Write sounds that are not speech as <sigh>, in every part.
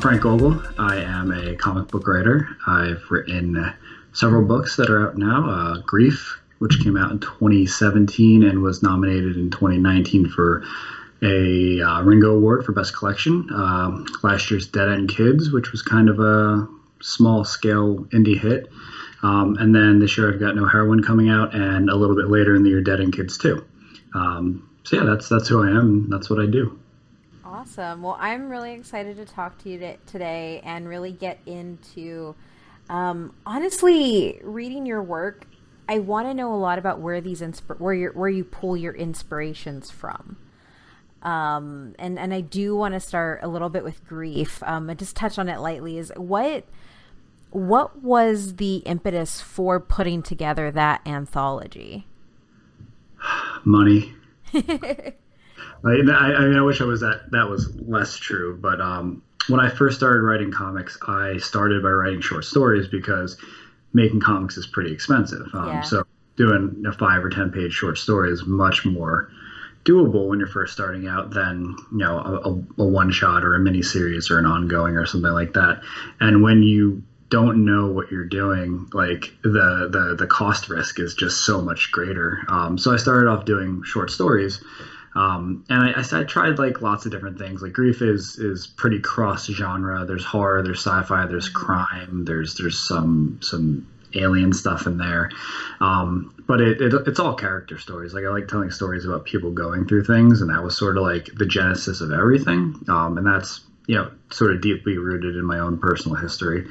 Frank Gogol. I am a comic book writer. I've written several books that are out now. Uh, Grief, which came out in 2017 and was nominated in 2019 for a uh, Ringo Award for Best Collection. Uh, last year's Dead End Kids, which was kind of a small scale indie hit. Um, and then this year I've got No Heroine coming out, and a little bit later in the year Dead End Kids too. Um, so yeah, that's that's who I am. That's what I do. Awesome. Well, I'm really excited to talk to you today and really get into, um, honestly, reading your work. I want to know a lot about where these insp- where you where you pull your inspirations from. Um, and and I do want to start a little bit with grief. Um, and just touch on it lightly. Is what what was the impetus for putting together that anthology? Money. <laughs> I, I, mean, I wish I was that that was less true, but um, when I first started writing comics, I started by writing short stories because making comics is pretty expensive. Um, yeah. So doing a five or ten page short story is much more doable when you're first starting out than you know a, a one shot or a mini series or an ongoing or something like that. And when you don't know what you're doing, like the the the cost risk is just so much greater. Um, so I started off doing short stories um, and I, I, I, tried like lots of different things. Like grief is is pretty cross genre. There's horror, there's sci-fi, there's mm-hmm. crime, there's there's some some alien stuff in there. Um, but it, it, it's all character stories. Like I like telling stories about people going through things, and that was sort of like the genesis of everything. Um, and that's you know sort of deeply rooted in my own personal history.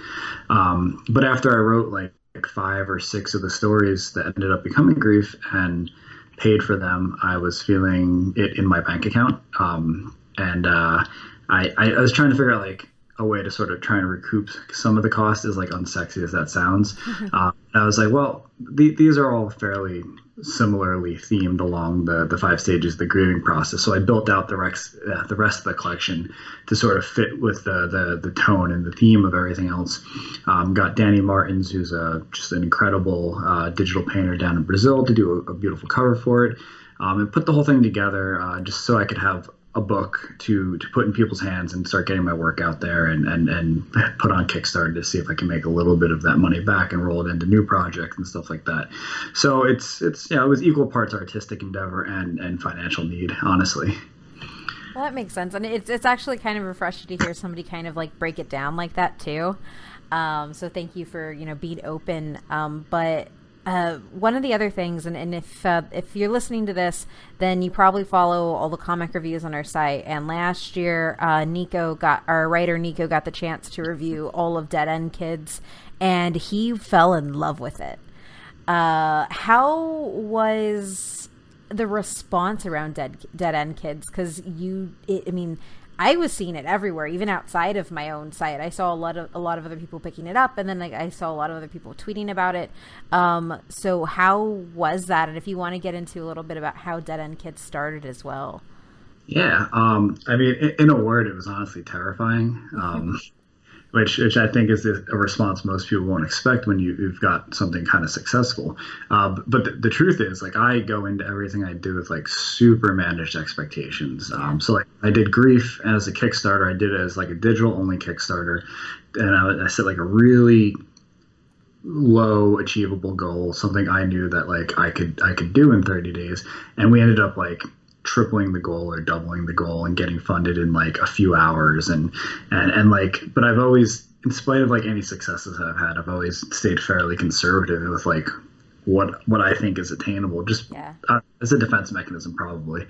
Um, but after I wrote like, like five or six of the stories that ended up becoming grief and paid for them, I was feeling it in my bank account. Um, and uh, I, I was trying to figure out like a way to sort of try and recoup some of the cost, as like unsexy as that sounds. Uh, I was like, well, the, these are all fairly similarly themed along the, the five stages of the grieving process. So I built out the rest, uh, the rest of the collection to sort of fit with the, the, the tone and the theme of everything else. Um, got Danny Martins, who's a, just an incredible uh, digital painter down in Brazil, to do a, a beautiful cover for it. Um, and put the whole thing together uh, just so I could have a book to to put in people's hands and start getting my work out there and and and <laughs> put on Kickstarter to see if I can make a little bit of that money back and roll it into new projects and stuff like that. So it's it's yeah, it was equal parts artistic endeavor and and financial need, honestly. Well, that makes sense, and it's it's actually kind of refreshing to hear somebody kind of like break it down like that too. Um, so thank you for you know being open. Um, but uh, one of the other things, and, and if uh, if you're listening to this, then you probably follow all the comic reviews on our site. And last year, uh, Nico got our writer Nico got the chance to review <laughs> all of Dead End Kids, and he fell in love with it. Uh, how was the response around Dead Dead End Kids? Because you, it, I mean, I was seeing it everywhere, even outside of my own site. I saw a lot of a lot of other people picking it up, and then like I saw a lot of other people tweeting about it. Um, so how was that? And if you want to get into a little bit about how Dead End Kids started as well. Yeah, um, I mean, in, in, a word, it was honestly terrifying. <laughs> Um, which which I think is a response most people won't expect when you, have got something kind of successful. Uh, but the, the, truth is, like I go into everything I do with like super managed expectations. Um, so like I did grief as a Kickstarter. I did it as like a digital only Kickstarter, and I, I set like a really low achievable goal, something I knew that like I could I could do in 30 days, and we ended up like tripling the goal or doubling the goal and getting funded in like a few hours and and and like but I've always in spite of like any successes that I've had I've always stayed fairly conservative with like what what I think is attainable just yeah. uh, as a defense mechanism probably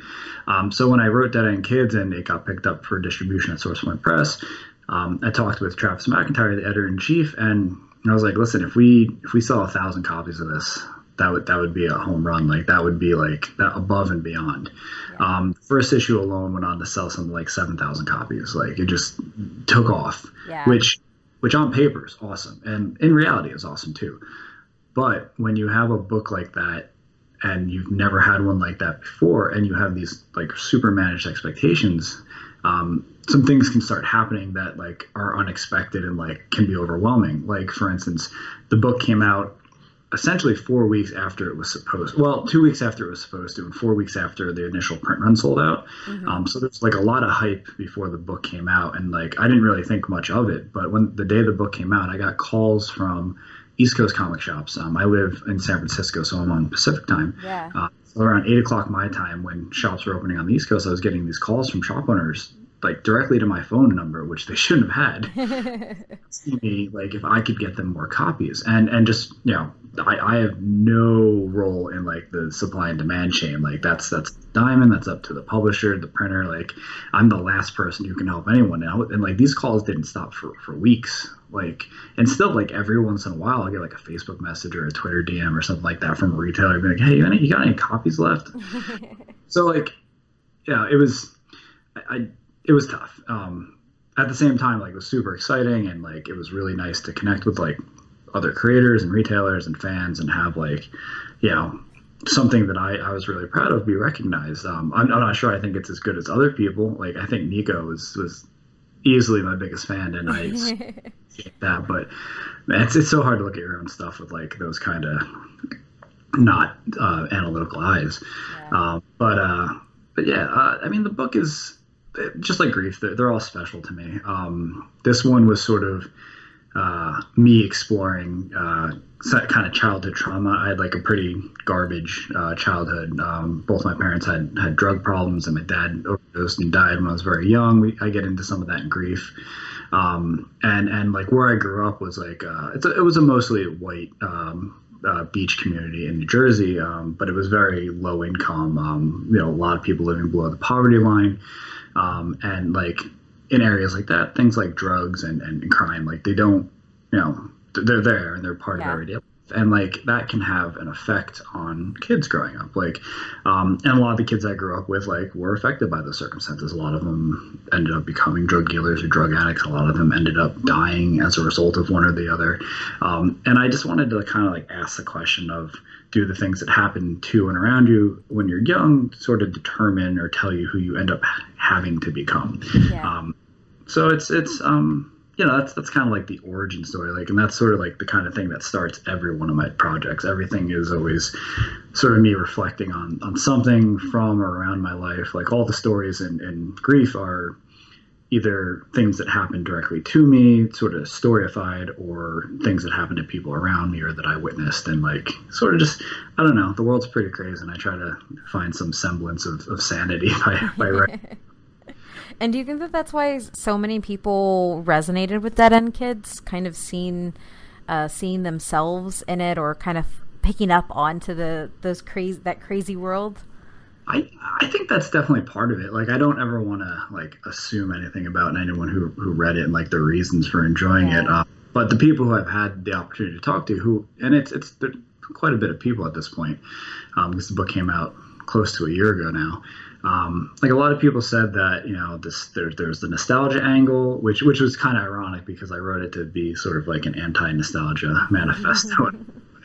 um, so when I wrote Dead End Kids and it got picked up for distribution at Source Point Press um, I talked with Travis McIntyre the editor in chief and I was like listen if we if we sell a thousand copies of this that would that would be a home run. Like that would be like that above and beyond. Yeah. Um, first issue alone went on to sell something like seven thousand copies. Like it just took off, yeah. which which on paper is awesome, and in reality is awesome too. But when you have a book like that and you've never had one like that before, and you have these like super managed expectations, um, some things can start happening that like are unexpected and like can be overwhelming. Like for instance, the book came out essentially four weeks after it was supposed well two weeks after it was supposed to and four weeks after the initial print run sold out mm-hmm. um, so there's like a lot of hype before the book came out and like i didn't really think much of it but when the day the book came out i got calls from east coast comic shops um, i live in san francisco so i'm on pacific time yeah. Uh, so around 8 o'clock my time when shops were opening on the east coast i was getting these calls from shop owners like directly to my phone number, which they <laughs> shouldn't have had. <laughs> me like if I could get them more copies, and and just you know, I, I have no role in like the supply and demand chain. Like that's that's Diamond. That's up to the publisher, the printer. Like I'm the last person who can help anyone now. And like these calls didn't stop for for weeks. Like and still like every once in a while I get like a Facebook message or a Twitter DM or something like that from a retailer, being like, hey, you got any copies left? <laughs> so like, yeah, it was. I, I it was tough. Um, at the same time, like it was super exciting and like it was really nice to connect with like other creators and retailers and fans and have like, you know, something that I, I was really proud of be recognized. Um, I'm, I'm, not sure I think it's as good as other people. Like I think Nico was was easily my biggest fan and I <laughs> that, but man, it's it's so hard to look at your own stuff with like those kind of not uh, analytical eyes. Yeah. Um, but uh, but yeah, uh, I mean the book is just like grief, they're, they're all special to me. Um, this one was sort of uh, me exploring uh, kind of childhood trauma. I had like a pretty garbage uh, childhood. Um, both my parents had had drug problems, and my dad overdosed and died when I was very young. We, I get into some of that grief. Um, and and like where I grew up was like uh, a, it was a mostly white um, uh, beach community in New Jersey, um, but it was very low income. Um, you know, a lot of people living below the poverty line um, and like in areas like that, things like drugs and, and crime, like they don't, you know, they're there and they're part yeah. of everyday. And like that can have an effect on kids growing up. Like, um, and a lot of the kids I grew up with, like, were affected by the circumstances. A lot of them ended up becoming drug dealers or drug addicts. A lot of them ended up dying as a result of one or the other. Um, and I just wanted to kind of like ask the question of, do the things that happen to and around you when you're young sort of determine or tell you who you end up having to become. Yeah. Um, so it's it's um, you know that's that's kind of like the origin story, like, and that's sort of like the kind of thing that starts every one of my projects. Everything is always sort of me reflecting on on something from or around my life. Like all the stories in, in grief are either things that happened directly to me, sort of storyified, or things that happened to people around me or that I witnessed, and like sort of just I don't know. The world's pretty crazy, and I try to find some semblance of, of sanity <laughs> by by <laughs> writing. And do you think that that's why so many people resonated with Dead End Kids, kind of seeing uh, seeing themselves in it, or kind of picking up onto the those crazy that crazy world? I I think that's definitely part of it. Like I don't ever want to like assume anything about anyone who who read it and like the reasons for enjoying yeah. it. Uh, but the people who I've had the opportunity to talk to, who and it's it's quite a bit of people at this point, um, because the book came out close to a year ago now. Um, like a lot of people said that you know this there, there's the nostalgia angle, which which was kind of ironic because I wrote it to be sort of like an anti nostalgia manifesto.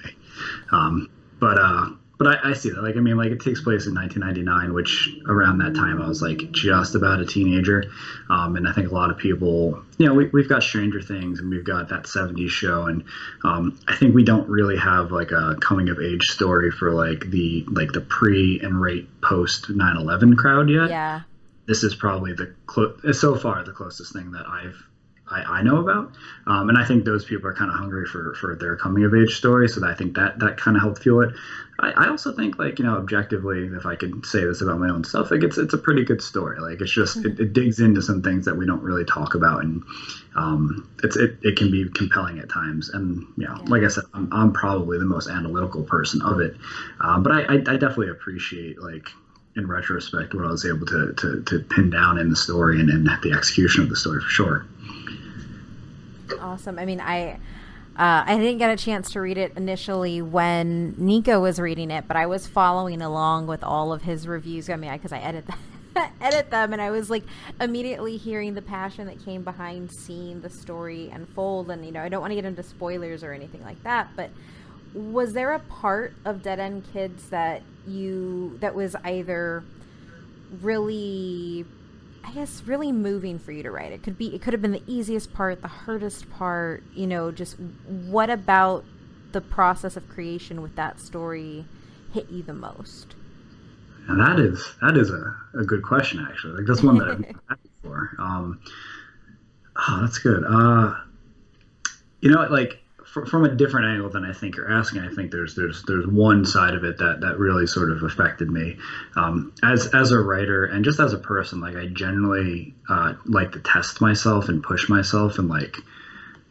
<laughs> um, but uh, but I, I, see that. Like, I mean, like it takes place in 1999, which around that time I was like just about a teenager, um, and I think a lot of people, you know, we, we've got Stranger Things and we've got that 70s show, and um, I think we don't really have like a coming of age story for like the like the pre and rate post 9/11 crowd yet. Yeah. This is probably the clo- so far the closest thing that I've I, I know about. Um, and I think those people are kind of hungry for, for their coming of age story. So I think that, that kind of helped fuel it. I, I also think like, you know, objectively, if I could say this about my own stuff, like it's, it's a pretty good story. Like it's just, it, it digs into some things that we don't really talk about. And um, it's, it, it can be compelling at times. And, you know, yeah. like I said, I'm, I'm probably the most analytical person of it. Uh, but I, I, I definitely appreciate like, in retrospect, what I was able to, to, to pin down in the story and, and the execution of the story for sure. Awesome. I mean, I uh, I didn't get a chance to read it initially when Nico was reading it, but I was following along with all of his reviews. I mean, because I, I edit them. <laughs> edit them and i was like immediately hearing the passion that came behind seeing the story unfold and you know i don't want to get into spoilers or anything like that but was there a part of dead end kids that you that was either really I guess really moving for you to write. It could be it could have been the easiest part, the hardest part, you know, just what about the process of creation with that story hit you the most? And that is that is a, a good question actually. Like that's one that I've <laughs> had before. Um, oh, that's good. Uh, you know, like from a different angle than I think you're asking, I think there's there's there's one side of it that that really sort of affected me um, as as a writer and just as a person. Like I generally uh, like to test myself and push myself and like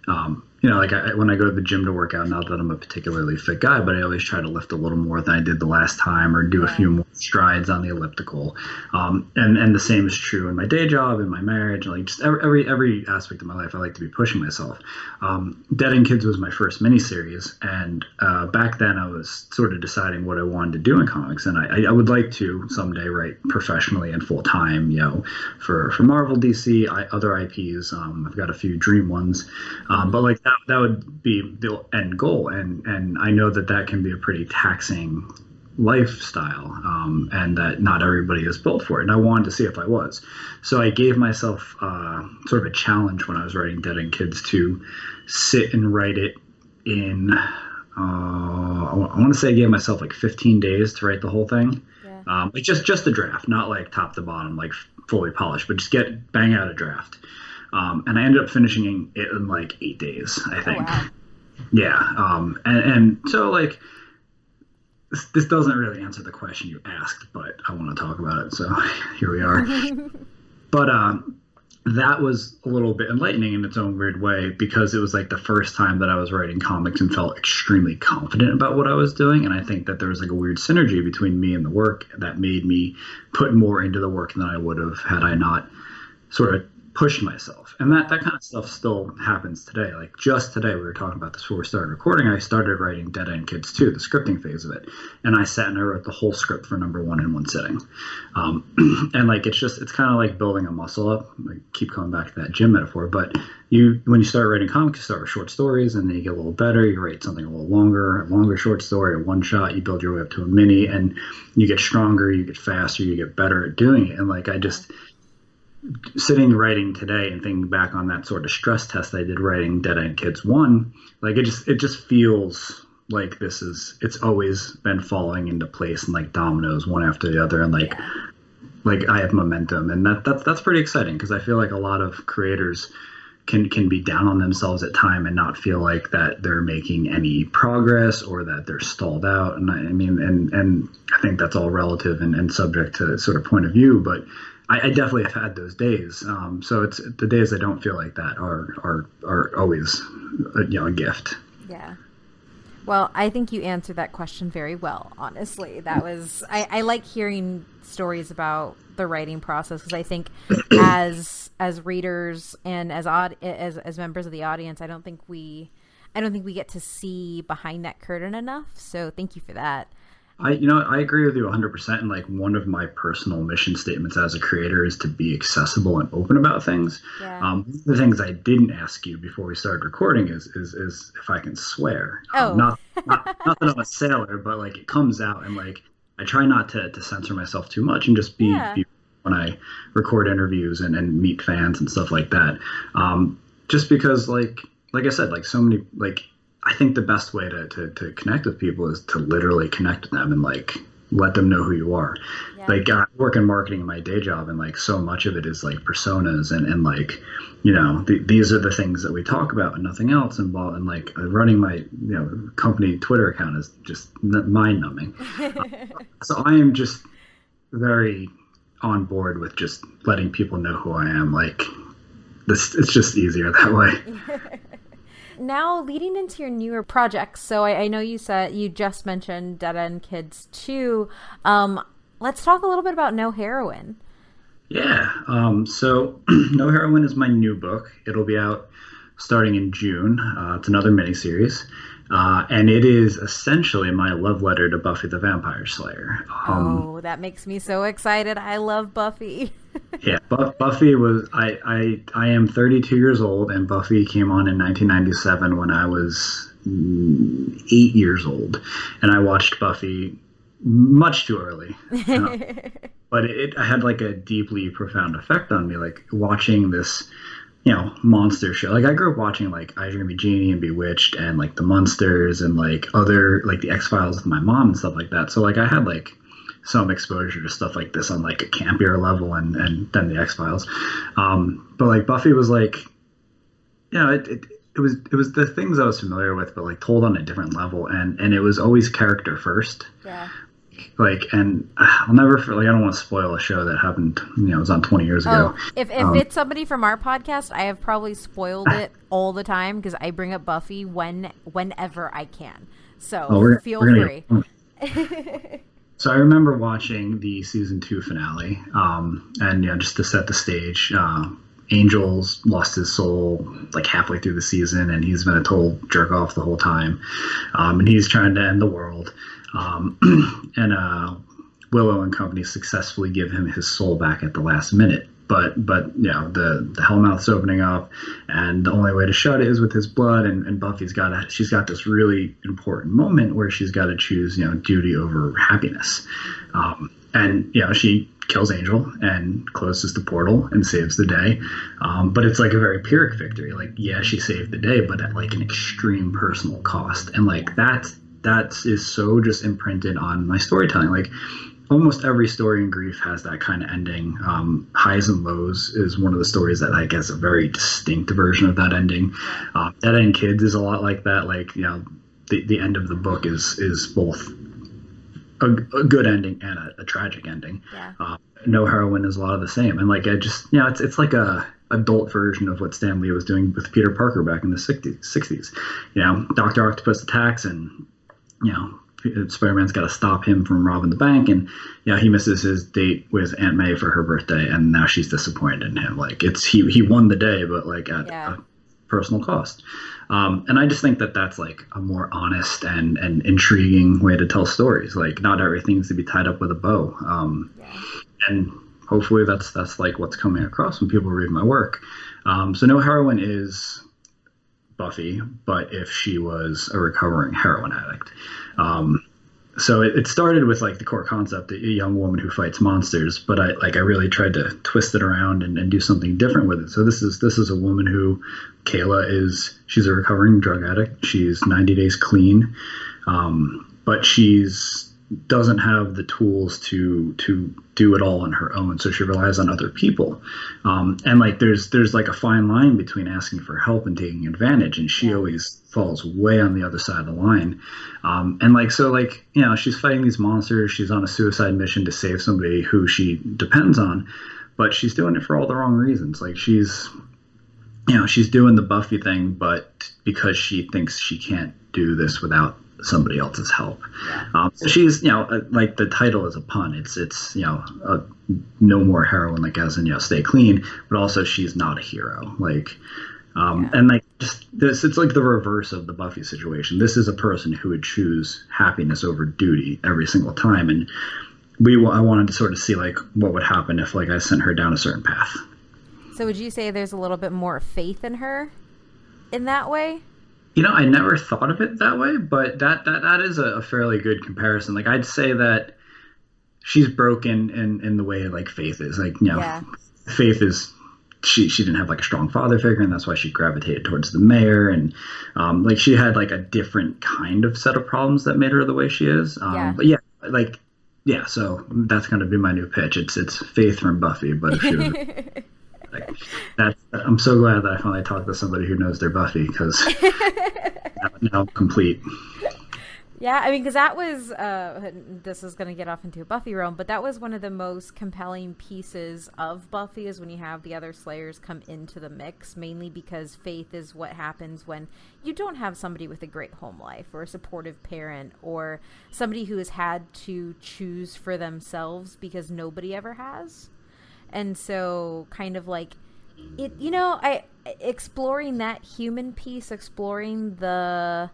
um, you know, like I, when I go to the gym to work out, not that I'm a particularly fit guy, but I always try to lift a little more than I did the last time, or do a few more strides on the elliptical. Um, and and the same is true in my day job, in my marriage, like just every every, every aspect of my life. I like to be pushing myself. Um, Dead End Kids was my first miniseries, and uh, back then I was sort of deciding what I wanted to do in comics, and I, I would like to someday write professionally and full time, you know, for for Marvel, DC, I, other IPs. Um, I've got a few dream ones, um, but like that that, that would be the end goal, and and I know that that can be a pretty taxing lifestyle, um, and that not everybody is built for it. And I wanted to see if I was, so I gave myself uh, sort of a challenge when I was writing Dead End Kids to sit and write it in. Uh, I want to say I gave myself like 15 days to write the whole thing. Yeah. Um, like just just the draft, not like top to bottom, like fully polished, but just get bang out a draft. Um, and I ended up finishing it in like eight days, I oh, think. Oh, wow. Yeah. Um, and, and so like this, this doesn't really answer the question you asked, but I want to talk about it. So <laughs> here we are. <laughs> but um, that was a little bit enlightening in its own weird way because it was like the first time that I was writing comics and felt extremely confident about what I was doing. And I think that there was like a weird synergy between me and the work that made me put more into the work than I would have had I not sort of pushed myself. And that, that kind of stuff still happens today. Like just today, we were talking about this before we started recording. I started writing Dead End Kids 2, the scripting phase of it. And I sat and I wrote the whole script for number one in one sitting. Um, <clears throat> and like, it's just, it's kind of like building a muscle up. I keep coming back to that gym metaphor. But you, when you start writing comics, you start with short stories and then you get a little better. You write something a little longer, a longer short story, a one shot. You build your way up to a mini and you get stronger, you get faster, you get better at doing it. And like, I just, sitting writing today and thinking back on that sort of stress test I did writing Dead End Kids one, like it just it just feels like this is it's always been falling into place and like dominoes one after the other and like like I have momentum. And that that's that's pretty exciting because I feel like a lot of creators can can be down on themselves at time and not feel like that they're making any progress or that they're stalled out. And I, I mean and and I think that's all relative and, and subject to sort of point of view but I, I definitely have had those days. Um, so it's the days I don't feel like that are are are always a, you know a gift. Yeah. Well, I think you answered that question very well. Honestly, that was I, I like hearing stories about the writing process because I think <coughs> as as readers and as odd as as members of the audience, I don't think we I don't think we get to see behind that curtain enough. So thank you for that. I, you know, I agree with you 100%. And like one of my personal mission statements as a creator is to be accessible and open about things. Yeah. Um, the things I didn't ask you before we started recording is is, is if I can swear. Um, oh. Um, not, not, <laughs> not that I'm a sailor, but like it comes out and like I try not to, to censor myself too much and just be, yeah. be when I record interviews and, and meet fans and stuff like that. Um, just because like like I said, like so many like I think the best way to, to, to connect with people is to literally connect with them and like let them know who you are. Yeah. Like I work in marketing in my day job, and like so much of it is like personas and, and like, you know, th- these are the things that we talk about and nothing else involved. And like running my you know company Twitter account is just mind numbing. <laughs> so I am just very on board with just letting people know who I am. Like this, it's just easier that way. <laughs> now leading into your newer projects so I, I, know you said you just mentioned dead end kids 2 um, let's talk a little bit about no heroine yeah um, so <clears throat> no heroine is my new book. It'll be out starting in june. Uh, it's another miniseries uh, and it is essentially my love letter to Buffy the Vampire Slayer. Um, oh, that makes me so excited! I love Buffy. <laughs> yeah, Buffy was I, I I am 32 years old, and Buffy came on in 1997 when I was mm, eight years old, and I watched Buffy much too early. <laughs> Uh, but it, it had like a deeply profound effect on me, like watching this you know monster show. Like I grew up watching like I Dream of Jeannie and Bewitched and like the Monsters and like other like the X Files with my mom and stuff like that. So like I had like some exposure to stuff like this on like a campier level and and then the X Files. Um, but like Buffy was like, you know, it, it it was it was the things I was familiar with, but like told on a different level, and and it was always character first. Yeah. Like, and I'll never feel like I don't want to spoil a show that happened. You know, it was on twenty years ago. Oh, if if um, it's somebody from our podcast, I have probably spoiled it all the time because I bring up Buffy when whenever I can. So oh, we're, feel we're free. <laughs> so I remember watching the season two finale, um, and you know, just to set the stage. Uh, Angel's lost his soul like halfway through the season, and he's been a total jerk off the whole time. Um, and he's trying to end the world. Um, <clears throat> and uh, Willow and company successfully give him his soul back at the last minute. But but you know the the Hellmouth's opening up, and the only way to shut it is with his blood. And, and Buffy's got a, she's got this really important moment where she's got to choose you know duty over happiness. Um, and you know she kills Angel and closes the portal and saves the day. Um, but it's like a very Pyrrhic victory. Like, yeah, she saved the day, but at like an extreme personal cost. And like that that is so just imprinted on my storytelling. Like almost every story in grief has that kind of ending. Um, Highs and lows is one of the stories that like has a very distinct version of that ending. Uh, Dead End Kids is a lot like that. Like you know, the the end of the book is is both a, a good ending and a, a tragic ending. Yeah. Uh, no heroine is a lot of the same, and like I just you know it's it's like a adult version of what Stan Lee was doing with Peter Parker back in the 60s. 60s. You know, Doctor Octopus attacks, and you know Spider-Man's got to stop him from robbing the bank, and yeah, he misses his date with Aunt May for her birthday, and now she's disappointed in him. Like it's he he won the day, but like at yeah. a personal cost. Um, and I just think that that's like a more honest and, and intriguing way to tell stories. Like not everything needs to be tied up with a bow. Um, yeah. And hopefully that's that's like what's coming across when people read my work. Um, so no heroine is Buffy, but if she was a recovering heroin addict. Um, so it, it, started with like the core concept a young woman who fights monsters but i like i really tried to twist it around and, and do something different with it. So this is this is a woman who kayla is she's a recovering drug addict. She's 90 days clean. Um, but she's doesn't have the tools to to do it all on her own. So she relies on other people. Um, and like there's there's like a fine line between asking for help and taking advantage and she always falls way on the other side of the line. Um, and like so like you know she's fighting these monsters. She's on a suicide mission to save somebody who she depends on but she's doing it for all the wrong reasons. Like she's you know she's doing the buffy thing but because she thinks she can't do this without somebody else's help. Yeah. Um, so she's, you know, uh, like the title is a pun. It's, it's, you know, a, no more heroine, like as in, you know, stay clean, but also she's not a hero. Like, um, yeah. and like just this, it's like the reverse of the Buffy situation. This is a person who would choose happiness over duty every single time. And we, I wanted to sort of see like what would happen if like I sent her down a certain path. So would you say there's a little bit more faith in her in that way? You know, I never thought of it that way, but that that, that is a, fairly good comparison. Like I'd say that she's broken in in the way like Faith is. Like you know, yeah. Faith is she she didn't have like a strong father figure, and that's why she gravitated towards the mayor. And um, like she had like a different kind of set of problems that made her the way she is. Um, yeah. But yeah, like yeah. So that's gonna be my new pitch. It's it's Faith from Buffy, but if she was <laughs> Like, that, I'm so glad that I finally talked to somebody who knows their Buffy because <laughs> now complete. Yeah, I mean, because that was uh, this is going to get off into a Buffy realm, but that was one of the most compelling pieces of Buffy is when you have the other Slayers come into the mix, mainly because faith is what happens when you don't have somebody with a great home life or a supportive parent or somebody who has had to choose for themselves because nobody ever has and so kind of like it you know i exploring that human piece exploring the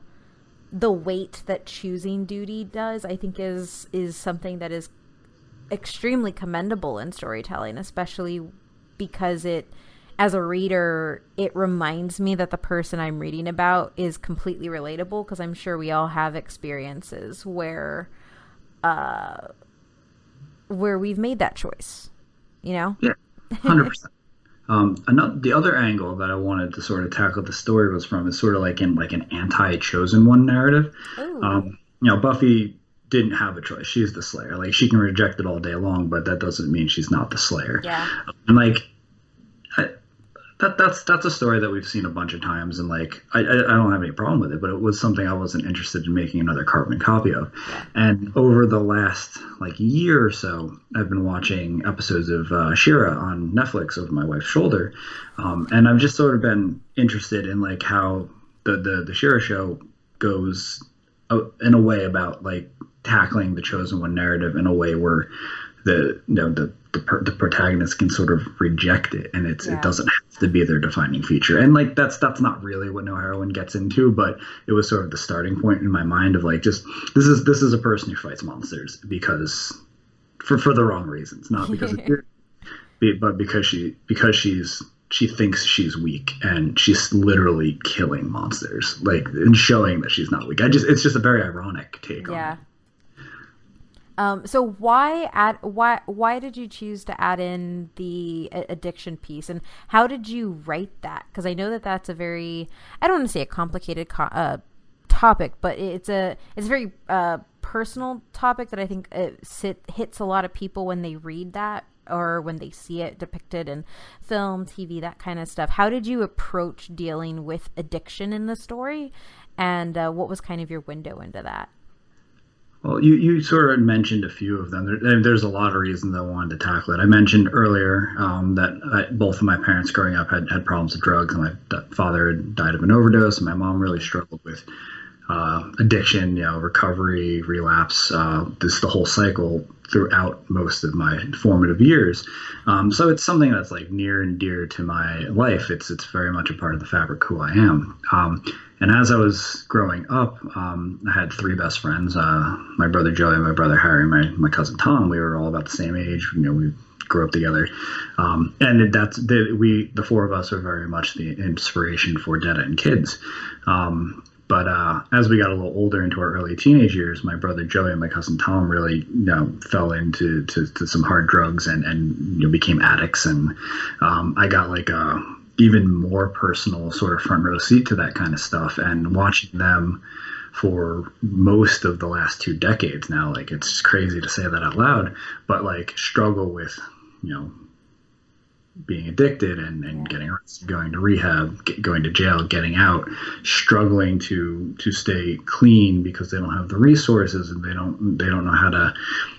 the weight that choosing duty does i think is is something that is extremely commendable in storytelling especially because it as a reader it reminds me that the person i'm reading about is completely relatable because i'm sure we all have experiences where uh where we've made that choice you know? Yeah, hundred percent, Um, another, the other angle that I wanted to sort of tackle the story was from is sort of like in like an anti-chosen one narrative. Um, you know, Buffy didn't have a choice. She's the Slayer. Like she can reject it all day long, but that doesn't mean she's not the Slayer. Yeah. And like I, that that's that's a story that we've seen a bunch of times, and like I, I, don't have any problem with it, but it was something I wasn't interested in making another carbon copy of. And over the last like year or so, I've been watching episodes of uh, She-Ra on Netflix over my wife's shoulder, um, and I've just sort of been interested in like how the the the She-Ra show goes uh, in a way about like tackling the chosen one narrative in a way where the you know the the, the protagonist can sort of reject it and it's Yeah. it doesn't have to be their defining feature and like that's that's not really what no heroine gets into but it was sort of the starting point in my mind of like just this is this is a person who fights monsters because for for the wrong reasons not because <laughs> but because she because she's she thinks she's weak and she's literally killing monsters like and showing that she's not weak i just it's just a very ironic take on Yeah. it Um, so why add why why did you choose to add in the addiction piece and how did you write that? Because I know that that's a very I don't want to say a complicated co- uh, topic, but it's a it's a very uh, personal topic that I think it sit, hits a lot of people when they read that or when they see it depicted in film, TV, that kind of stuff. How did you approach dealing with addiction in the story, and uh, what was kind of your window into that? Well, you, you sort of mentioned a few of them. There, there's a lot of reasons I wanted to tackle it. I mentioned earlier um, that I, both of my parents growing up had, had problems with drugs. My father died of an overdose, and my mom really struggled with uh, addiction, you know, recovery, relapse, uh, this the whole cycle throughout most of my formative years. Um, so it's something that's like near and dear to my life. It's it's very much a part of the fabric who I am. Um, and as I was growing up, um, I had three best friends: uh, my brother Joey, my brother Harry, my my cousin Tom. We were all about the same age. You know, we grew up together, um, and that's the, we the four of us are very much the inspiration for Dead End Kids. Um, but uh, as we got a little older into our early teenage years, my brother Joey and my cousin Tom really, you know, fell into to, to some hard drugs and and you know, became addicts, and um, I got like a even more personal sort of front row seat to that kind of stuff, and watching them for most of the last two decades now, like it's crazy to say that out loud, but like struggle with, you know, being addicted and, and getting arrested, going to rehab, get, going to jail, getting out, struggling to to stay clean because they don't have the resources and they don't they don't know how to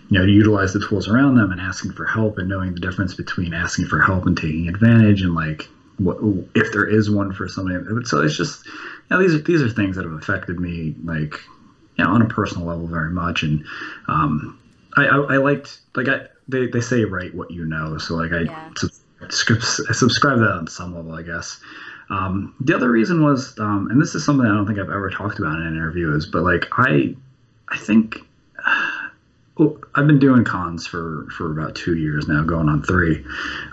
you know utilize the tools around them and asking for help and knowing the difference between asking for help and taking advantage and like what if there is one for somebody. So it's just you know, these are these are things that have affected me like you know on a personal level very much. And um I, I, I liked like I they, they say write what you know. So like I Yeah. Subscribe to that on some level I guess. Um, the other reason was um, and this is something I don't think I've ever talked about in an interview is but like I I think well, <sighs> I've been doing cons for, for about two years now, going on three,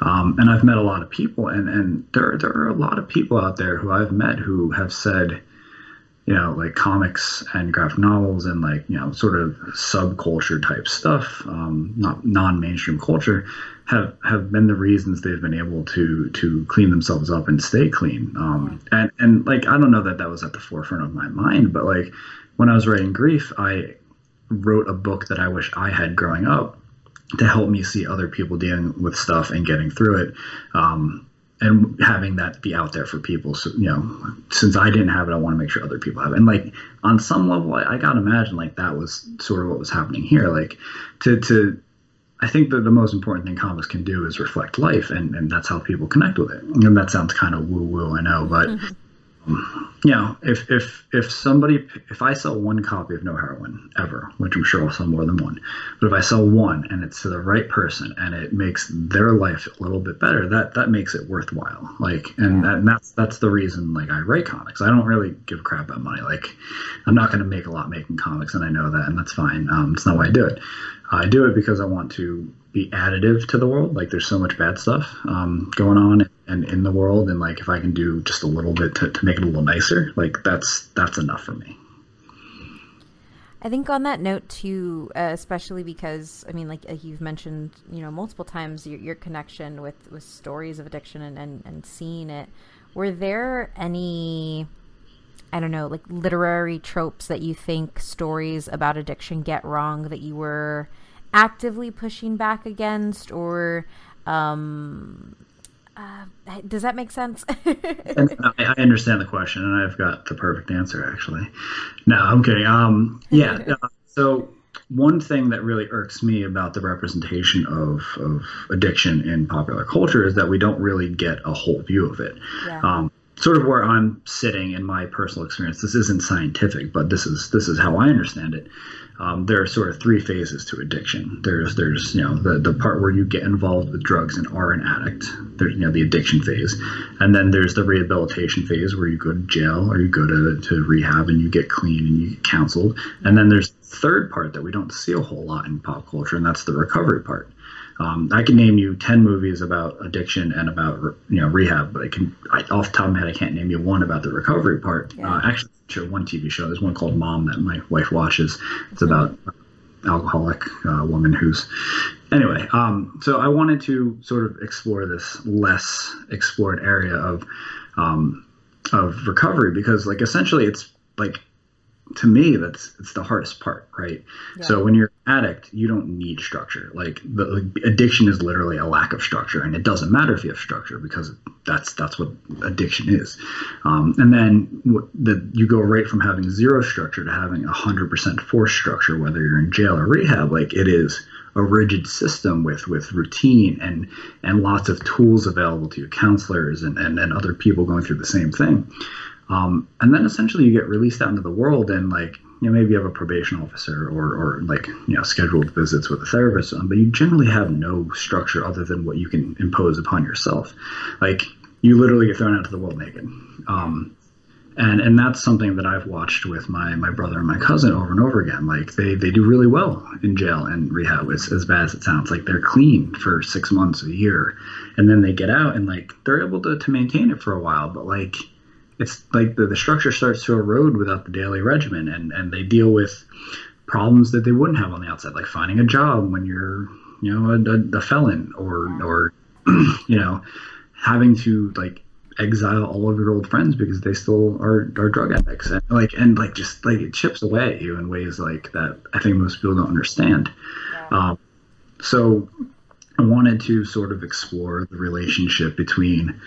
um, and I've met a lot of people, and, and there there are a lot of people out there who I've met who have said, you know, like comics and graphic novels and like you know sort of subculture type stuff, um, not non mainstream culture, have have been the reasons they've been able to to clean themselves up and stay clean. Um, and and like I don't know that that was at the forefront of my mind, but like when I was writing grief, I wrote a book that I wish I had growing up to help me see other people dealing with stuff and getting through it. Um, and having that be out there for people. So, you know, since I didn't have it, I want to make sure other people have it. And like on some level, I, I gotta imagine like that was sort of what was happening here. Like to, to, I think that the most important thing comics can do is reflect life, and, and that's how people connect with it. And that sounds kind of woo woo, I know, but mm-hmm. You know, if if if somebody if I sell one copy of No Heroine ever, which I'm sure I'll sell more than one, but if I sell one and it's to the right person and it makes their life a little bit better, that that makes it worthwhile. Like, and, that, and that's that's the reason like I write comics. I don't really give a crap about money. Like, I'm not going to make a lot making comics, and I know that, and that's fine. Um, it's not why I do it. I do it because I want to be additive to the world. Like there's so much bad stuff um, going on and in the world, and like if I can do just a little bit to, to make it a little nicer, like that's that's enough for me. I think on that note too, uh, especially because I mean, like, like, you've mentioned, you know, multiple times your, your connection with with stories of addiction and, and and seeing it. Were there any, I don't know, like literary tropes that you think stories about addiction get wrong that you were actively pushing back against, or um, uh, does that make sense? <laughs> I, understand the question, and I've got the perfect answer actually. No, I'm kidding. Um, yeah. <laughs> Uh, so one thing that really irks me about the representation of, of addiction in popular culture is that we don't really get a whole view of it. Yeah. Um, sort of where I'm sitting in my personal experience. This isn't scientific, but this is this is how I understand it um, there are sort of three phases to addiction. There's there's you know the, the part where you get involved with drugs and are an addict. There's you know the addiction phase, and then there's the rehabilitation phase where you go to jail or you go to, to rehab and you get clean and you get counseled. And then there's the third part that we don't see a whole lot in pop culture, and that's the recovery part. Um, I can name you ten movies about addiction and about you know rehab, but I can I, off the top of my head I can't name you one about the recovery part. Yeah. Uh, actually, one TV show. There's one called Mom that my wife watches. It's mm-hmm. about alcoholic uh, woman who's anyway. Um, so I wanted to sort of explore this less explored area of um, of recovery because like essentially it's like to me that's it's the hardest part right? Yeah. so when you're an addict you don't need structure. Like the like, addiction is literally a lack of structure and it doesn't matter if you have structure because that's that's what addiction is. Um, and then the, you go right from having zero structure to having 100% force structure whether you're in jail or rehab like it is a rigid system with with routine and and lots of tools available to you counselors and, and, and other people going through the same thing um, and then essentially you get released out into the world and like you know maybe you have a probation officer or, or like you know scheduled visits with a therapist um, but you generally have no structure other than what you can impose upon yourself like you literally get thrown out into the world naked um, and and that's something that I've watched with my my brother and my cousin over and over again. Like they they do really well in jail and rehab. As as bad as it sounds, like they're clean for six months, a year, and then they get out and like they're able to to maintain it for a while. But like it's like the, the structure starts to erode without the daily regimen and, and they deal with problems that they wouldn't have on the outside like finding a job when you're you know a, a felon or or <clears throat> you know having to like exile all of your old friends because they still are, are drug addicts and like and like just like it chips away at you in ways like that I think most people don't understand. Yeah. Um, so I wanted to sort of explore the relationship between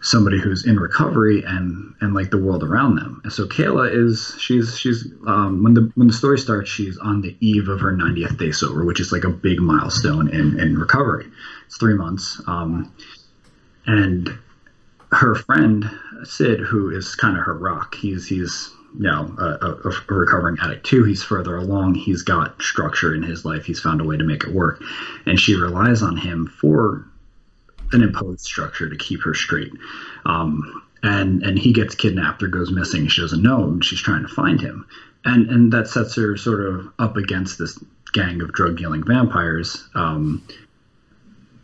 somebody who's in recovery and and like the world around them. And so Kayla is she's she's um, when the when the story starts, she's on the eve of her 90th day sober, which is like a big milestone in in recovery. It's three months, um, and her friend Sid, who is kind of her rock, he's he's you know a, a, a recovering addict too. He's further along. He's got structure in his life. He's found a way to make it work, and she relies on him for an imposed structure to keep her straight. Um, and and he gets kidnapped or goes missing. She doesn't know, and she's trying to find him. And and that sets her sort of up against this gang of drug dealing vampires. Um,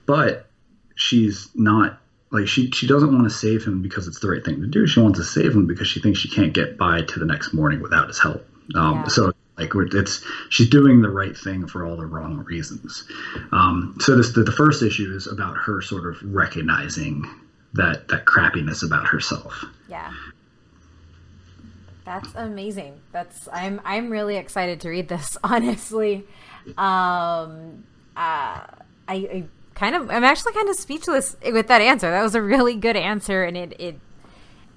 but she's not like she she doesn't want to save him because it's the right thing to do. She wants to save him because she thinks she can't get by to the next morning without his help. Um, yeah. So like it's she's doing the right thing for all the wrong reasons. Um, so this the, the first issue is about her sort of recognizing that that crappiness about herself. Yeah. That's amazing. That's I'm I'm really excited to read this. <laughs> Honestly, um, uh, I, I kind of I'm actually kind of speechless with that answer. That was a really good answer, and it it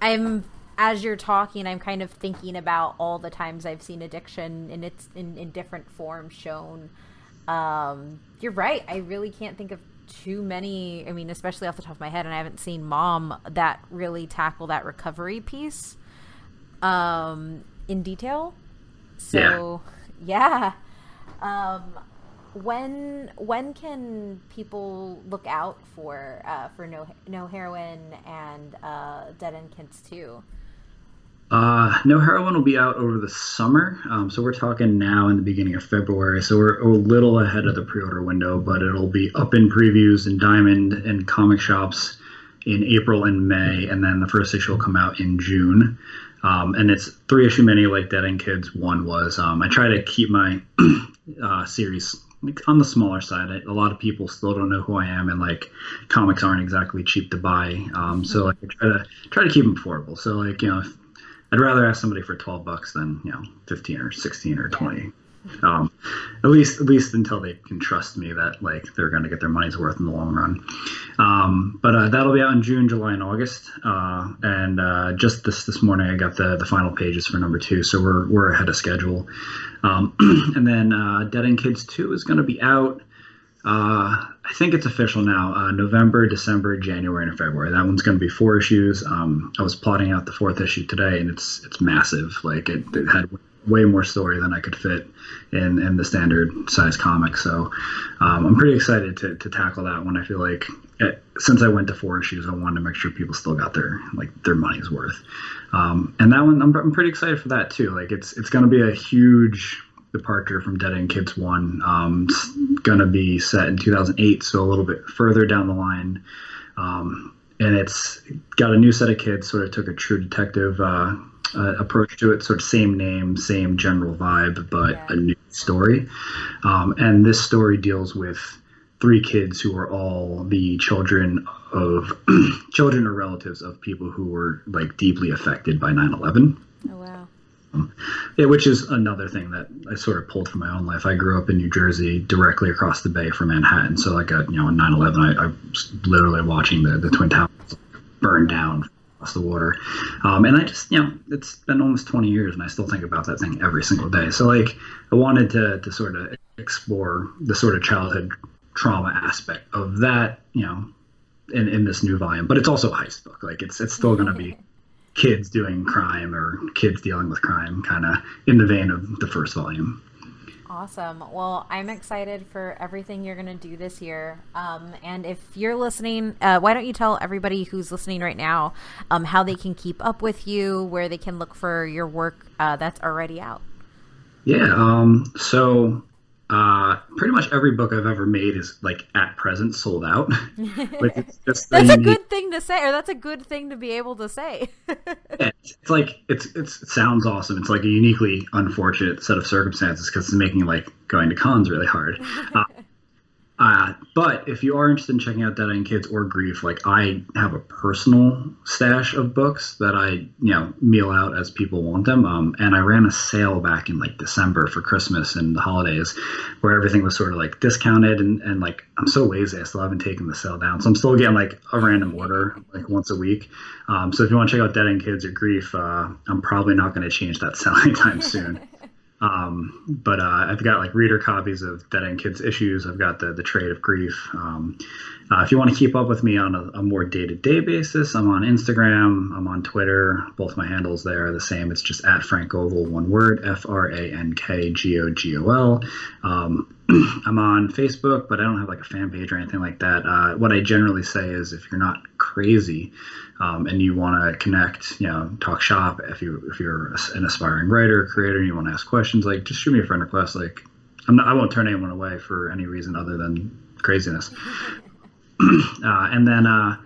I'm as you're talking, I'm kind of thinking about all the times I've seen addiction in its in, in different forms shown. Um, you're right. I really can't think of too many. I mean, especially off the top of my head, and I haven't seen Mom that really tackle that recovery piece um, in detail. So, yeah. yeah. Um, when when can people look out for uh, for no no heroine and uh, Dead End Kids too? Uh, no heroine will be out over the summer. Um, so we're talking now in the beginning of February. So we're a little ahead of the pre-order window, but it'll be up in previews in Diamond and comic shops in April and May, and then the first issue will come out in June. Um, and it's three issue mini like Dead End Kids one was. Um, I try to keep my <clears throat> uh, series on the smaller side. A lot of people still don't know who I am, and like comics aren't exactly cheap to buy. Um, so like I try to try to keep them affordable. So like you know, if, I'd rather ask somebody for twelve bucks than you know fifteen or sixteen or twenty um, at least at least until they can trust me that like they're going to get their money's worth in the long run. Um, but uh, that'll be out in June, July, and August. Uh, and uh, just this this morning, I got the the final pages for number two, so we're we're ahead of schedule. Um, <clears throat> and then uh, Dead End Kids two is going to be out. Uh, I think it's official now. Uh, November, December, January, and February. That one's going to be four issues. Um, I was plotting out the fourth issue today, and it's it's massive. Like it, it had way more story than I could fit in in the standard size comic. So um, I'm pretty excited to, to tackle that one. I feel like it, eh, since I went to four issues, I wanted to make sure people still got their like their money's worth. Um, and that one, I'm, I'm pretty excited for that too. Like it's it's going to be a huge departure from Dead End Kids one. Um, it's going to be set in 2008, so a little bit further down the line. Um, and it's got a new set of kids. Sort of took a True Detective uh, uh, approach to it, sort of same name, same general vibe, but yeah. a new story. Um, and this story deals with three kids who are all the children of <clears throat> children or relatives of people who were like deeply affected by 9/11. Oh wow. Yeah, which is another thing that I sort of pulled from my own life. I grew up in New Jersey, directly across the bay from Manhattan. So, like, a, you know, on 9/11, I, I was literally watching the the Twin Towers burn down across the water. Um, and I just, you know, it's been almost 20 years and I still think about that thing every single day. So, like, I wanted to, to sort of explore the sort of childhood trauma aspect of that, you know, in, in this new volume. But it's also a heist book. Like, it's, it's still going to be kids doing crime or kids dealing with crime, kind of in the vein of the first volume. Awesome. Well, I'm excited for everything you're going to do this year. Um, and if you're listening, uh, why don't you tell everybody who's listening right now um, how they can keep up with you, where they can look for your work uh, that's already out? Yeah. Um, so uh, pretty much every book I've ever made is like at present sold out. <laughs> like that's a good thing to say, or that's a good thing to be able to say. <laughs> yeah, it's, like it's, it's it sounds awesome. It's like a uniquely unfortunate set of circumstances because it's making like going to cons really hard. Uh, <laughs> uh, but if you are interested in checking out Dead End Kids or Grief, like I have a personal stash of books that I, you know, meal out as people want them. Um, and I ran a sale back in like December for Christmas and the holidays where everything was sort of like discounted. And, and like, I'm so lazy. I still haven't taken the sale down. So I'm still getting like a random order like once a week. Um, so if you want to check out Dead End Kids or Grief, uh, I'm probably not going to change that <laughs> sale anytime soon. Um, but uh, I've got like reader copies of Dead End Kids issues. I've got the the trade of grief. Um, uh, if you want to keep up with me on a, a more day to day basis, I'm on Instagram. I'm on Twitter. Both my handles there are the same. It's just at Frank Gogol, one word, F R A N K G O G O L. Um, <clears throat> I'm on Facebook, but I don't have like a fan page or anything like that. Uh, what I generally say is if you're not crazy um, and you want to connect, you know, talk shop, if you if you're an aspiring writer, creator, and you want to ask questions, like just shoot me a friend request. Like not, I won't turn anyone away for any reason other than craziness. <clears throat> uh, and then uh,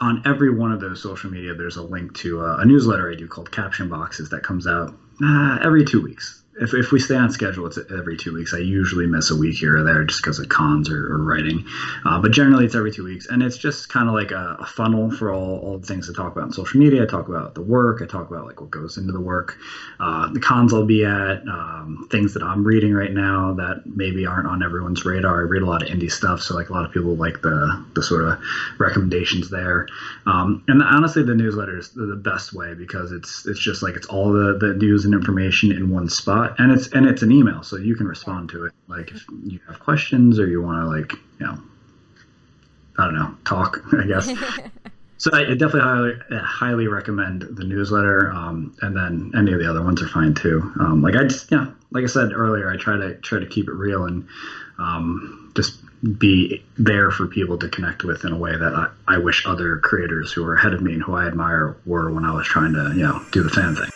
on every one of those social media, there's a link to a, a newsletter I do called Caption Boxes that comes out uh, every two weeks if, if we stay on schedule, it's every two weeks. I usually miss a week here or there just because of cons or, or writing. Uh, but generally, it's every two weeks. And it's just kind of like a, a, funnel for all, all the things to talk about on social media. I talk about the work. I talk about like what goes into the work, uh, the cons I'll be at, um, things that I'm reading right now that maybe aren't on everyone's radar. I read a lot of indie stuff. So, like, a lot of people like the, the sort of recommendations there. Um, and honestly, the newsletter is the best way because it's, it's just like it's all the, the news and information in one spot and it's and it's an email, so you can respond to it. Like if you have questions or you want to like you know, I don't know, talk. <laughs> I guess. <laughs> so I definitely highly highly recommend the newsletter, um, and then any of the other ones are fine too. Um, like I just yeah, like I said earlier, I try to try to keep it real and um, just be there for people to connect with in a way that I, I wish other creators who are ahead of me and who I admire were when I was trying to you know do the fan thing.